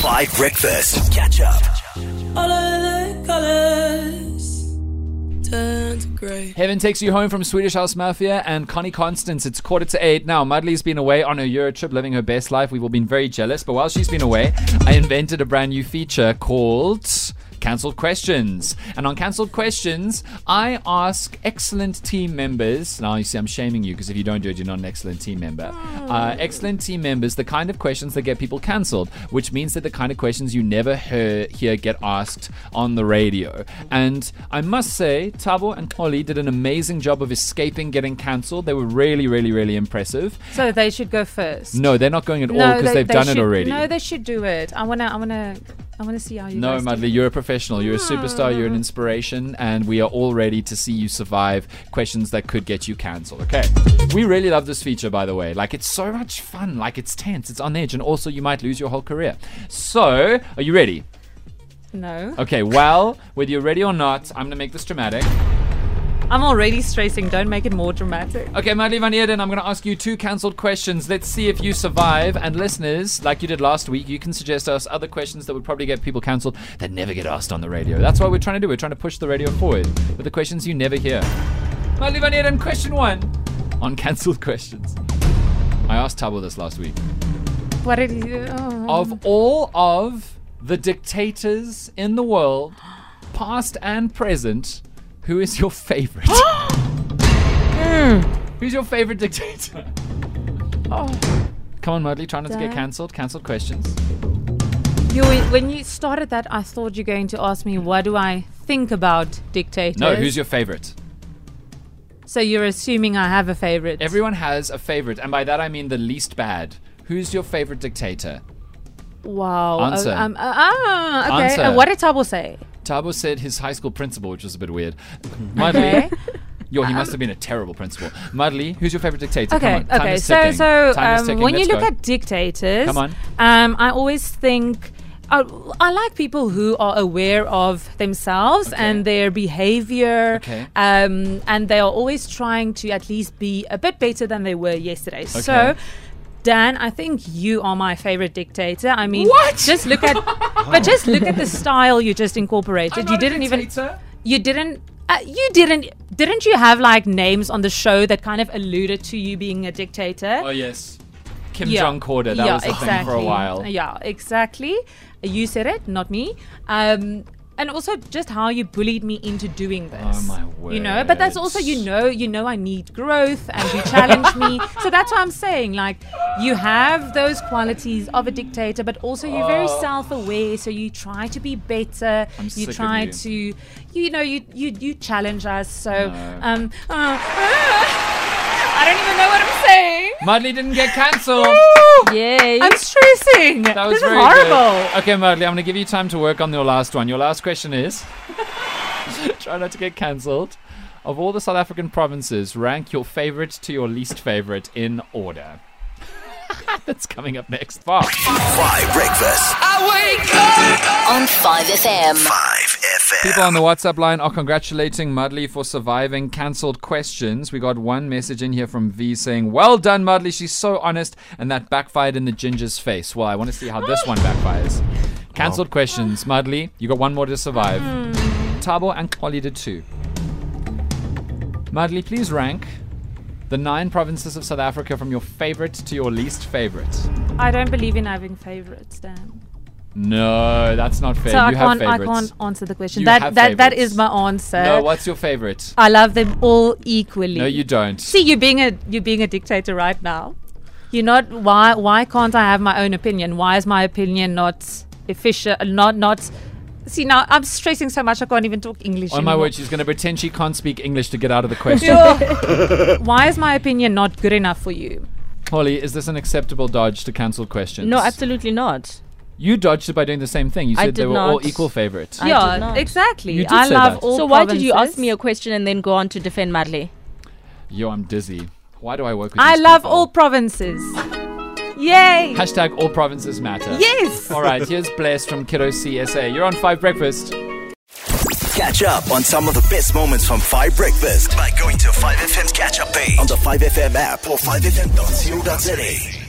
Five Breakfast. Catch up. All of the colors turn to grey. Heaven takes you home from Swedish House Mafia and Connie Constance. It's quarter to eight now. Mudley's been away on a Euro trip, living her best life. We've all been very jealous. But while she's been away, I invented a brand new feature called Cancelled Questions. And on Cancelled Questions, I ask excellent team members. Now, you see, I'm shaming you because if you don't do it, you're not an excellent team member. Uh, excellent team members, the kind of questions that get people cancelled, which means that the kind of questions you never hear, hear get asked on the radio. And I must say, Thabo and Holly did an amazing job of escaping getting cancelled. They were really, really, really impressive. So they should go first. No, they're not going at all because they- they've they done should- it already. No, they should do it. I wanna, I wanna, I wanna see how you. No, guys do Mudley, it. you're a professional. You're a superstar. You're an ah. inspiration, and we are all ready to see you survive questions that could get you cancelled. Okay. We really love this feature, by the way. Like, it's so much fun. Like, it's tense. It's on edge, and also you might lose your whole career. So, are you ready? No, Okay. Well, whether you're ready or not, I'm gonna make this dramatic. I'm already stressing. Don't make it more dramatic. Okay, Madly Van Eerden, I'm going to ask you two cancelled questions. Let's see if you survive. And listeners, like you did last week, you can suggest us other questions that would probably get people cancelled that never get asked on the radio. That's what we're trying to do. We're trying to push the radio forward with the questions you never hear. Madly Van Eerden, question one on cancelled questions. I asked Thabo this last week. What did you? Oh. Of all of the dictators in the world, past and present, who is your favorite? Who's your favorite dictator? Come on, Mudley, try not to get cancelled. Cancelled questions. You, when you started that, I thought you're going to ask me what do I think about dictators. No, who's your favorite? So you're assuming I have a favorite. Everyone has a favorite, and by that I mean the least bad. Who's your favorite dictator? Wow. Answer. Um, uh, ah, okay. Answer. Uh, what did Thabo say? Thabo said his high school principal, which was a bit weird. Mudley, Okay. yo, he must have been a terrible principal. Mudley, who's your favorite dictator? Okay, Come on, time okay. is So, ticking. so Time um, when you Let's look go. at dictators, Come on. Um, I always think. I I like people who are aware of themselves Okay. and their behavior, Okay. um, and they are always trying to at least be a bit better than they were yesterday. Okay. So, Dan, I think you are my favorite dictator. I mean, What? Just look at, but just look at the style you just incorporated. I'm you not a didn't even you didn't uh, you didn't didn't you have like names on the show that kind of alluded to you being a dictator Oh yes, Kim Yeah. Jong Quarter. That yeah, was the exactly. thing for a while. yeah exactly you said it not me um and also just how you bullied me into doing this Oh, my you know but that's also you know you know i need growth and you challenge me so that's what i'm saying like you have those qualities of a dictator but also you're very Oh. self-aware so you try to be better I'm you sick of try you. to you know you you you challenge us so No. um uh, i don't even know what i'm saying Mudley didn't get cancelled. Yay. i'm stressing That was this is very horrible good. Okay, Mudley, I'm going to give you time to work on your last one. Your last question is try not to get cancelled. Of all the South African provinces, rank your favorite to your least favorite in order. That's coming up next. Far. Five Breakfast. Awake! On 5FM. Five FM. People on the WhatsApp line are congratulating Mudley for surviving cancelled questions. We got one message in here from V saying, Well done, Mudley. She's so honest. And that backfired in the ginger's face. Well, I want to see how this one backfires. Cancelled questions. Mudley, you got one more to survive. Hmm. Thabo and Holly did two. Mudley, please rank the nine provinces of South Africa from your favorite to your least favorite. I don't believe in having favorites, Dan. No, that's not fair. So I you have can't, I can't answer the question. You that have that that favorites. is my answer. No, what's your favorite? I love them all equally. No, you don't. See, you being a you being a dictator right now. You're not. Why why can't I have my own opinion? Why is my opinion not efficient? Not not. See now, I'm stressing so much I can't even talk English. On my word, she's going to pretend she can't speak English to get out of the question. Why is my opinion not good enough for you? Holly, is this an acceptable dodge to cancel questions? no, absolutely not. You dodged it by doing the same thing. You I said they did were all equal favorites. I yeah, did not. exactly. You did I say love that. all. so why did you ask me a question and then go on to defend Madley? Yo, I'm dizzy. Why do I work with I these love people? all provinces. Yay! Hashtag all provinces matter. Yes. All right, here's Bless from Kiddo CSA. You're on Five Breakfast. Catch up on some of the best moments from 5 Breakfast by going to 5FM's catch up page on the 5FM app or 5FM.co.za.